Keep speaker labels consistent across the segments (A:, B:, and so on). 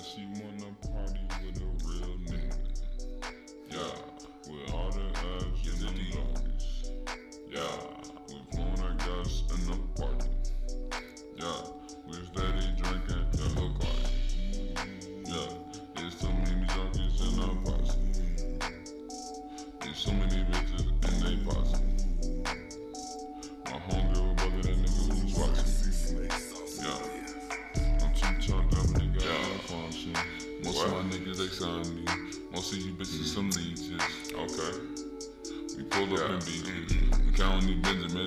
A: She said she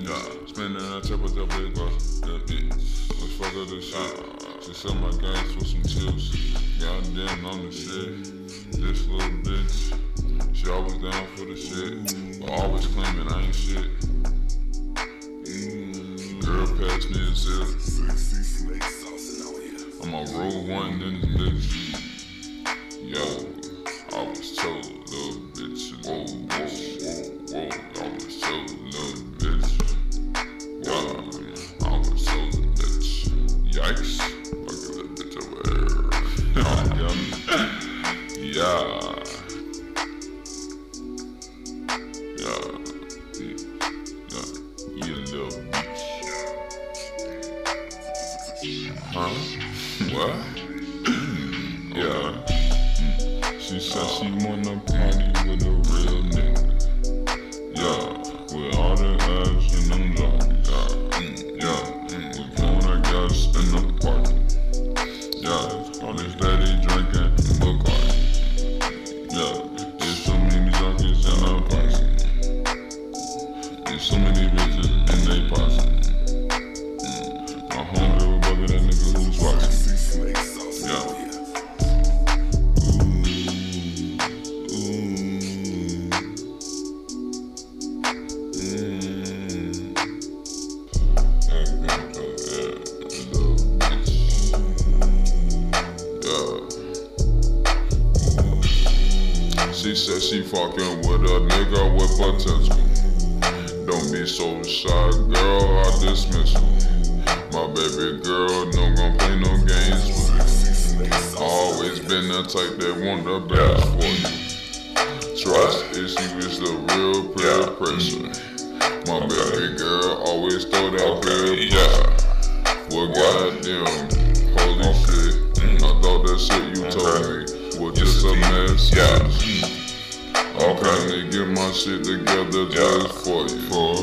A: these Benjamin. Yeah. Spending that triple double across the bitch. Let's fuck up this shit. Just sell my guys for some chips. Goddamn, I'm the shit. This little bitch. She always down for the shit. But always claiming I ain't shit. Girl, pass me a zip. I'ma roll one in the bitch. Yo, nigga with potential. Don't be so shy, girl, I dismiss you. My baby girl, no gon' play no games with me. Always been the type that want the best for you. Trust issue is the real peer pressure. My baby girl always throw that peer pressure. Well, goddamn, holy shit. I thought that shit you told me was just a mess. Yeah. I'm trying to get my shit together just for you. For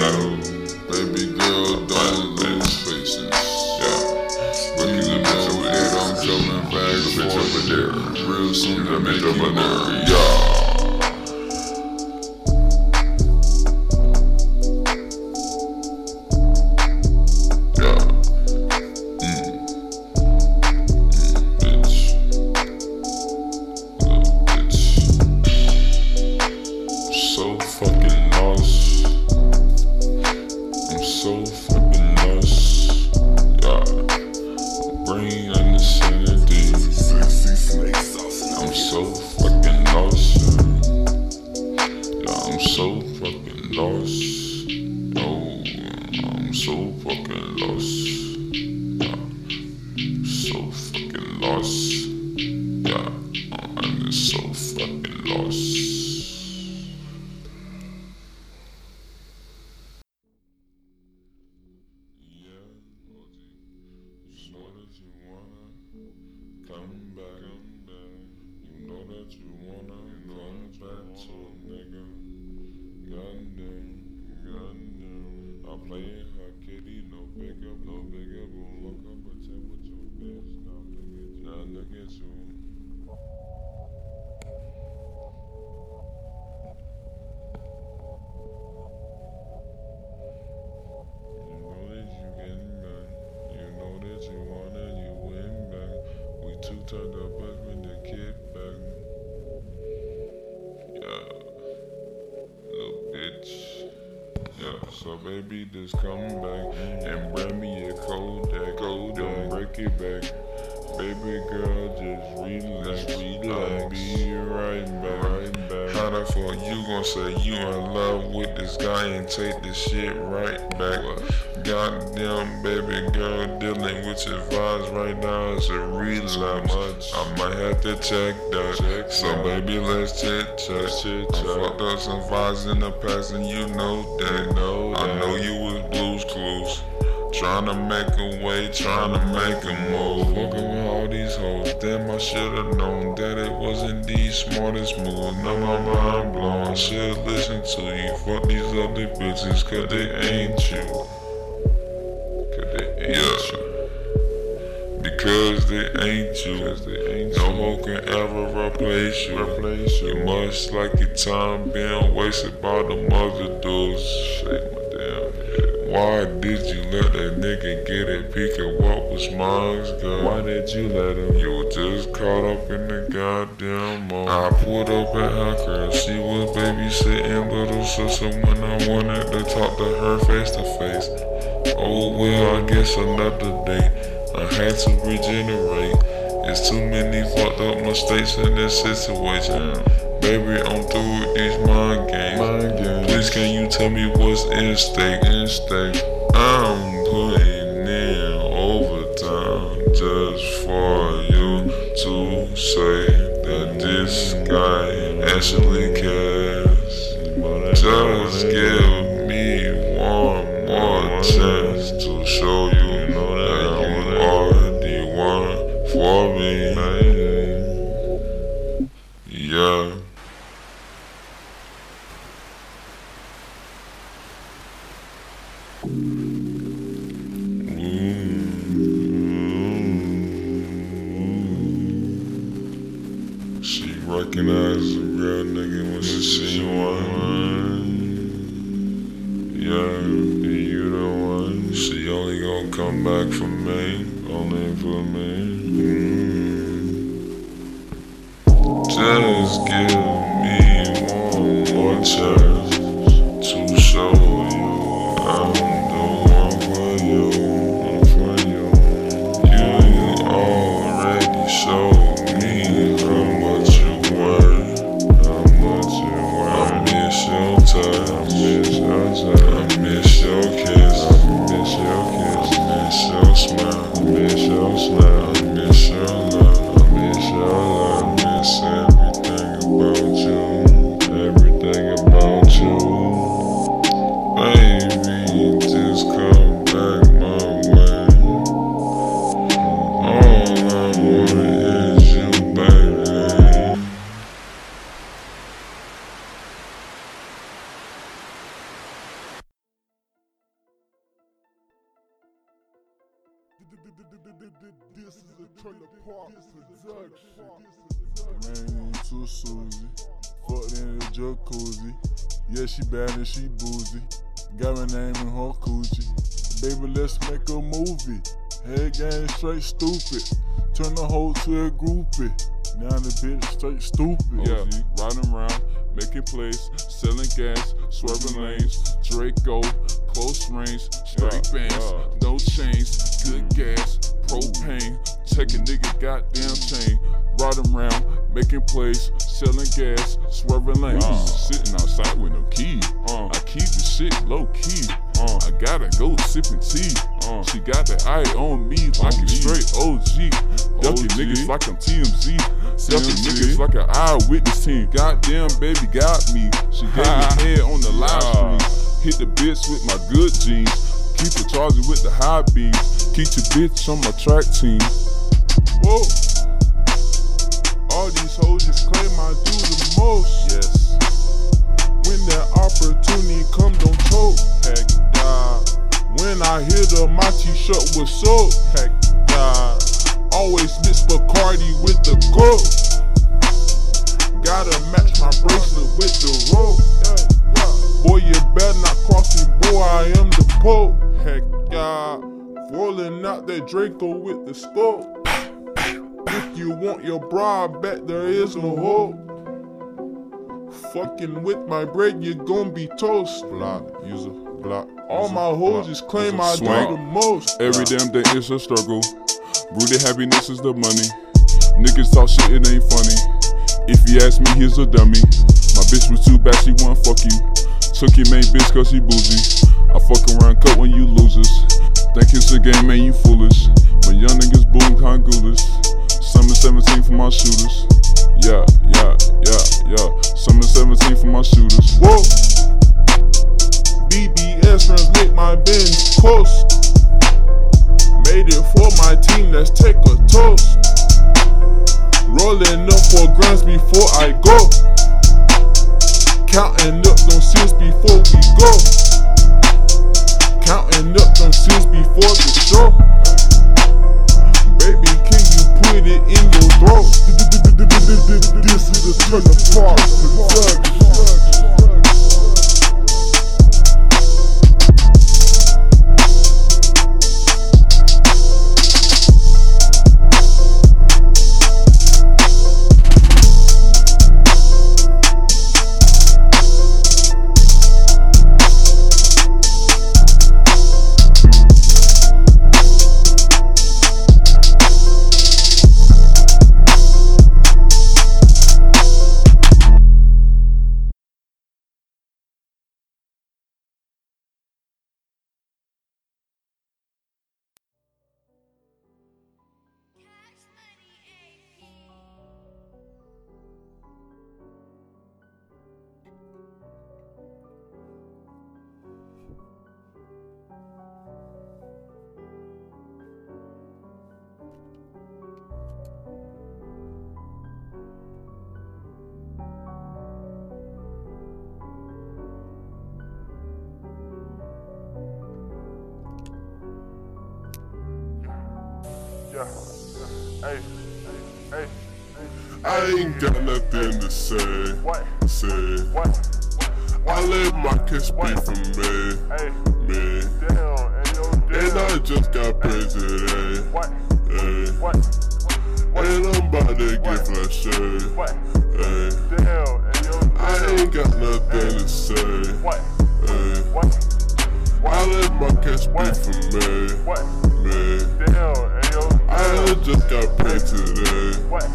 A: you. Baby girl, don't lose patience. Yeah. But you the bitch over there, I'm coming back for over there. Real soon, the bitch over there. Yeah. Yeah. I'm so baby, just come back and bring me a Kodak. Kodak, Don't break it back.
B: Baby girl, just relax.
A: Just relax.
B: I'll be right back.
A: Right back.
B: How the fuck you gon' say you in love with this guy and take this shit right back? Goddamn, baby girl, dealing with your vibes right now is a relapse. I might have to check that.
A: Check
B: so
A: that.
B: baby, let's chit chat. I fucked up some vibes in the past and you know that.
A: You know
B: I know you was blues clues. Trying to make a way, trying to make a move. Fucking with all these hoes, damn, I should've known that it wasn't the smartest move. Now my mind blown, I should've listened to you. Fuck these other bitches, cause they ain't you.
A: Cause they ain't
B: Yeah.
A: you.
B: Because they ain't you.
A: They ain't
B: No hoe can ever replace you.
A: Replace you.
B: You must like your time being wasted by the mother dudes.
A: Shake my damn head.
B: Why did you let that nigga get a peek at what was mine's, girl?
A: Why did you let him?
B: You were just caught up in the goddamn moment. I pulled up at her crib. She was babysitting little sister when I wanted to talk to her face to face. Oh well, I guess another day. I had to regenerate. It's too many fucked up mistakes in this situation. Baby, I'm through with these mind games.
A: Mind games.
B: Please, can you tell me what's in stake? In stake. I'm putting in overtime just for you to say that this guy actually cares. Just give She only gonna come back for me, only for me. Mm. Just give me one more chance
C: let's a movie. Head game straight stupid. Turn the hoe to a groupie. Now the bitch straight stupid.
A: Yeah, riding around, making plays, selling gas, swerving lanes, Draco, close range, straight
C: Yeah,
A: bands,
C: yeah.
A: no chains, good gas, propane, take a nigga goddamn chain, riding around, making plays, selling gas, swerving lanes, sitting outside with no key.
C: Uh.
A: I keep the shit low key.
C: Uh.
A: I gotta go sipping tea.
C: Uh.
A: She got the eye on me like it's straight OG. Ducking niggas like I'm TMZ. Ducking niggas like an eyewitness team. Goddamn, baby got me. She gave me head on the live stream. Hit the bitch with my good jeans. Keep it charging with the high beams. Keep your bitch on my track team. Whoa. All these hoes just claim I do the most.
C: Yes.
A: When that opportunity come, don't choke.
C: Heck nah.
A: When I hit her, my t-shirt was soaked.
C: Heck nah.
A: Always mix Bacardi with the coke. Gotta match my bracelet with the rope. Boy, you better not cross me, boy, I am the Pope.
C: Heck yeah.
A: Rolling out that Draco with the scope. If you want your bra back, there is no hope. Fucking with my bread, you gon' be toast.
C: Block, use a block.
A: All my hoes just claim
C: use a
A: I
C: swing.
A: do the most.
C: Every
A: damn
C: damn day it's a struggle.
A: Rooted happiness is the money. Niggas talk shit, it ain't funny. If you ask me, here's a dummy. My bitch was too bad, she wanna fuck you. Took your main bitch cause she bougie. I fuck around, cut when you losers. Think it's a game, man, you foolish. When young niggas boom, kind ghoulish. Summer 17 for my shooters. Yeah, yeah, yeah, yeah. Summer 17 for my shooters.
C: Whoa. BBS translate my Benz coast. Made it for my team, let's take a toast. Rolling up four grams before I go. Counting up them seals before we go. Counting up them seals before the show. Baby, can you put it in throat? This is the turn apart production.
D: I ain't got nothing to say.
C: What?
D: Say,
C: What?
D: I let my kiss speak for me,
C: Hey.
D: me.
C: Damn. And yo,
D: And I just got paid today,
C: What? Eh.
D: hey.
C: What?
D: And I'm about to get flashy,
C: What?
D: hey. Eh. Eh.
C: Damn. And yo,
D: I ain't got nothing to say,
C: What?
D: hey.
C: What?
D: I let my kiss speak for me,
C: What?
D: me.
C: Damn. And yo,
D: I just got paid today,
C: What?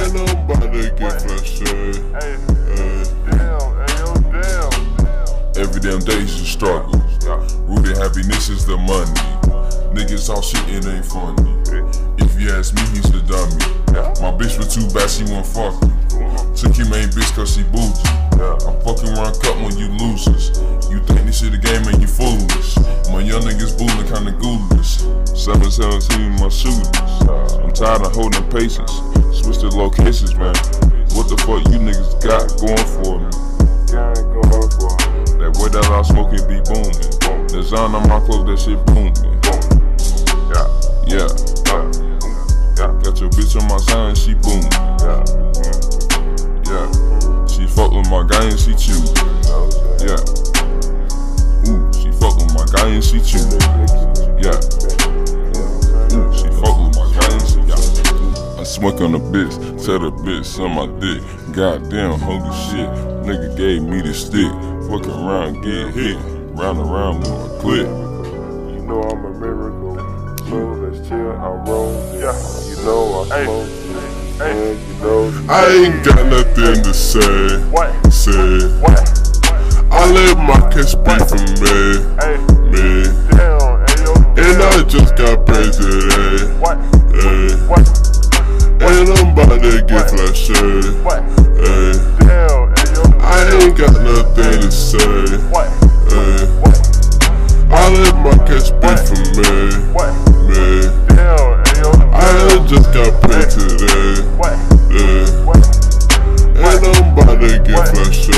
D: Hey.
C: What?
D: And I'm about to get flashy,
C: Hey.
D: hey.
C: Damn. And yo, damn.
D: Every damn day's a struggle. Rooted happiness is the money. Niggas all shit, it ain't funny. If you ask me, he's the dummy. My bitch was too bad, she won't fuck you. Took your main bitch cause she bougie. I'm fucking around cut when you losers. You think this shit a game and you foolish. My young niggas bullin' kinda ghoulish. 717 my shooters. I'm tired of holding patience. Switch the locations, man. What the fuck you niggas got going for me? That way that I smoking be booming. Design on my clothes, that shit booming. Yeah. Yeah. Got your bitch on my and she booming. Yeah. She fuck with my guy and she chew. Yeah. Ooh, she fuck with my guy and she chew. Yeah. Ooh, she fuck with my guy and she yeah. I smoke on the bitch, tell the bitch on my dick. Goddamn, holy shit. Nigga gave me the stick. Fucking around, get hit. Round around with my clip.
E: You know I'm a miracle. So let's chill, I roll.
C: Yeah.
E: You know I
C: Hey.
E: smoke.
C: Hey.
E: And you know
D: I ain't got nothing to say.
C: What?
D: Say,
C: What?
D: I let my kiss speak for me,
C: Hey.
D: me.
C: Damn. And
D: And I just got paid today,
C: What?
D: hey.
C: What?
D: And I'm about to get flashy,
C: What?
D: hey.
C: Damn.
D: I ain't got nothing to say,
C: What?
D: hey.
C: What?
D: I let my kiss speak for me,
C: What?
D: I just got paid today.
C: What?
D: And I'm about to get flashy,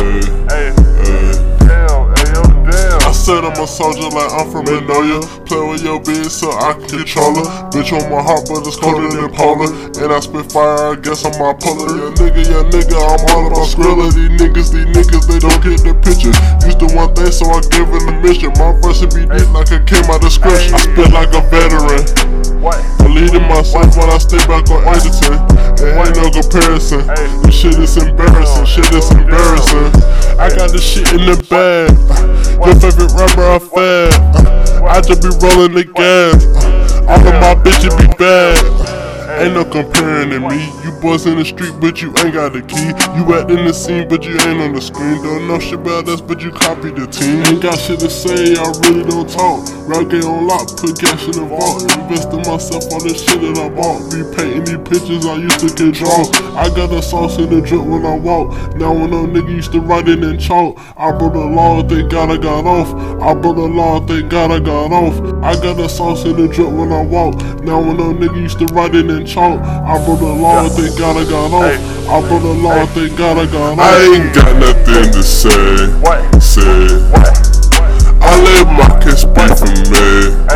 D: said I'm a soldier like I'm from Manoia. Play with your bitch so I can control her. Bitch on my heart, but it's colder than polar. And I spit fire, I guess I'm my puller. Yeah, nigga, yeah, nigga, I'm all about Skrilla. These niggas, these niggas, they don't get the picture. Used to one thing, so I give them the mission. My be deep like it came out of scripture. I spit like a veteran. Leading myself when I stay back on editing. It ain't no comparison. This shit is embarrassing. Shit is embarrassing. I got this shit in the bag. Your favorite rapper, I fed. I just be rolling the gas.
C: All of my bitches be bad. Ain't no comparing to me. You boys in the street, but you ain't got the key. You at in the scene, but you ain't on the screen. Don't know shit about us, but you copy the team. Ain't got shit to say, I really don't talk. Game on lock, put cash in the vault. Investing myself on the shit that I bought. Be painting these pictures I used to control. I got the sauce in the drip when I walk. Now when no nigga used to write it in chalk. I broke the law, thank God I got off. I broke the law, thank God I got off. I got the sauce in the drip when I walk. Now when no nigga used to write it in chalk. I broke the law, thank God I got off. I broke the law, thank God I got off.
A: I ain't got nothing to say. Say. I let my kids speak for me. Me.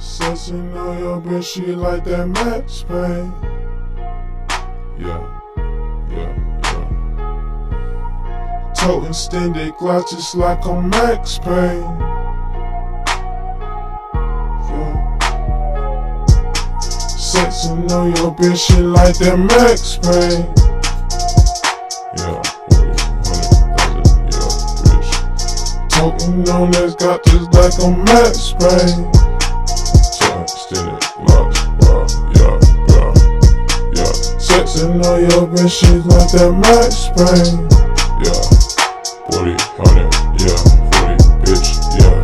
C: Since on your bitch, she like that Max Payne. Yeah, yeah, yeah. Toting extended clutches like a Max. Yeah. Since you your bitch, she like that Max Payne. Yeah, 40, 100,000, yeah, bitch. Toting on that's got just like a Max Payne. Sexing on your bitch, she like that Max Payne. Yeah, 40, 100, yeah, 40, bitch, yeah.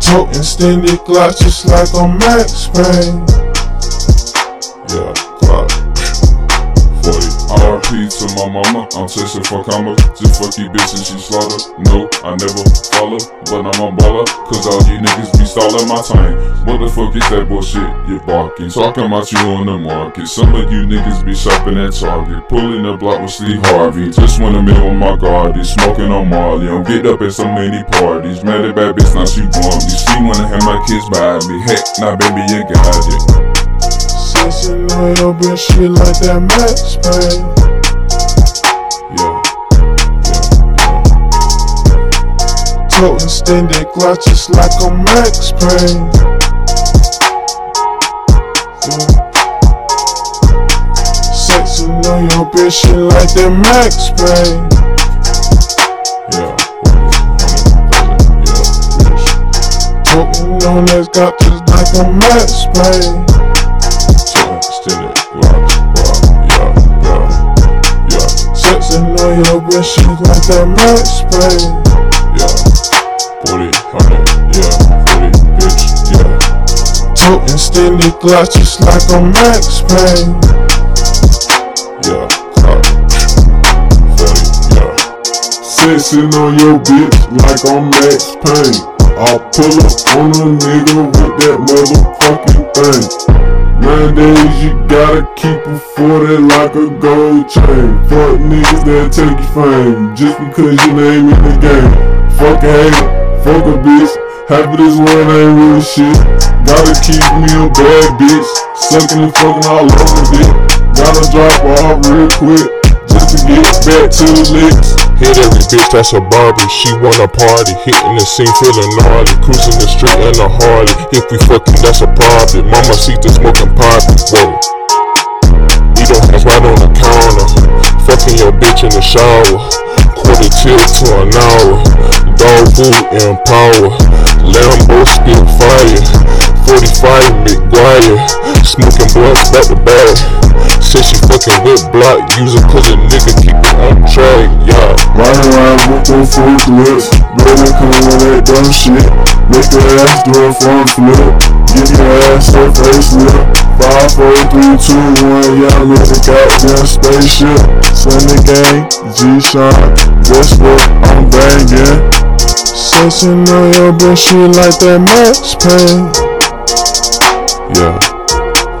C: Tote extended Glock just like a Max Payne.
A: To my mama, I'm chasing for comma. Just fuck you bitches, she slaughter. No, I never follow, but I'm a baller. Cause all you niggas be stalling my time. What the fuck is that bullshit you barking? Talking about you on the market. Some of you niggas be shopping at Target. Pulling the block with Steve Harvey. Just a meal with my guardy. Smoking on Marley. I'm get up at so many parties. Mad at bad bitch, now she want me. She wanna have my kids by me. Heck, now baby, you got it.
C: Know your bitch, she like that Max Payne. Tote extended Glock just like a Max Payne. Yeah. Sex, you know your bitch, she like that Max Payne. Yeah, 100,000. Toting on that's got just like a Max Payne. Glocks, wow, yeah, yeah, yeah. Sexing on your bitch, she like that Max Payne. Tote extended Glocks just like a Max Payne. Yeah, 40, yeah. On your bitch like I'm Max Payne. I'll pull up on a nigga with that motherfucking thing. Nowadays you gotta keep a 40 like a gold chain. Fuck niggas that take your fame just because your name in the game. Fuck a hater, fuck a bitch. Half of this world ain't real shit. Gotta keep me a bad bitch. Sucking and fucking all over it. Gotta drop off real quick just to get back to the licks.
F: Hit every bitch that's a Barbie. She wanna party. Hitting the scene feeling gnarly. Cruising the street in a Harley. If we fucking, that's a problem. Mama see the smoking poppy. Whoa.
C: don't have right on the counter. Fucking your bitch in the shower. Quarter till to an hour. Dog food and power. Lambo spit fire. 45 McGuire. Smoking blunts back to back. Said she fucking with block cause a nigga keep it on track, yeah.
F: Riding around with them full clips. Brother come with that dumb shit. Make your ass do a front flip. Give your ass a facelift. Five, four, three, two, one. Yeah, I'm in the goddamn spaceship. Send the gang, G-Shine. Guess what? I'm banging. Session on your bitch, she like that Max Payne. Yeah,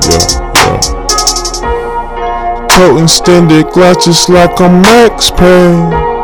F: yeah, yeah. Toting extended clutches like a Max Payne.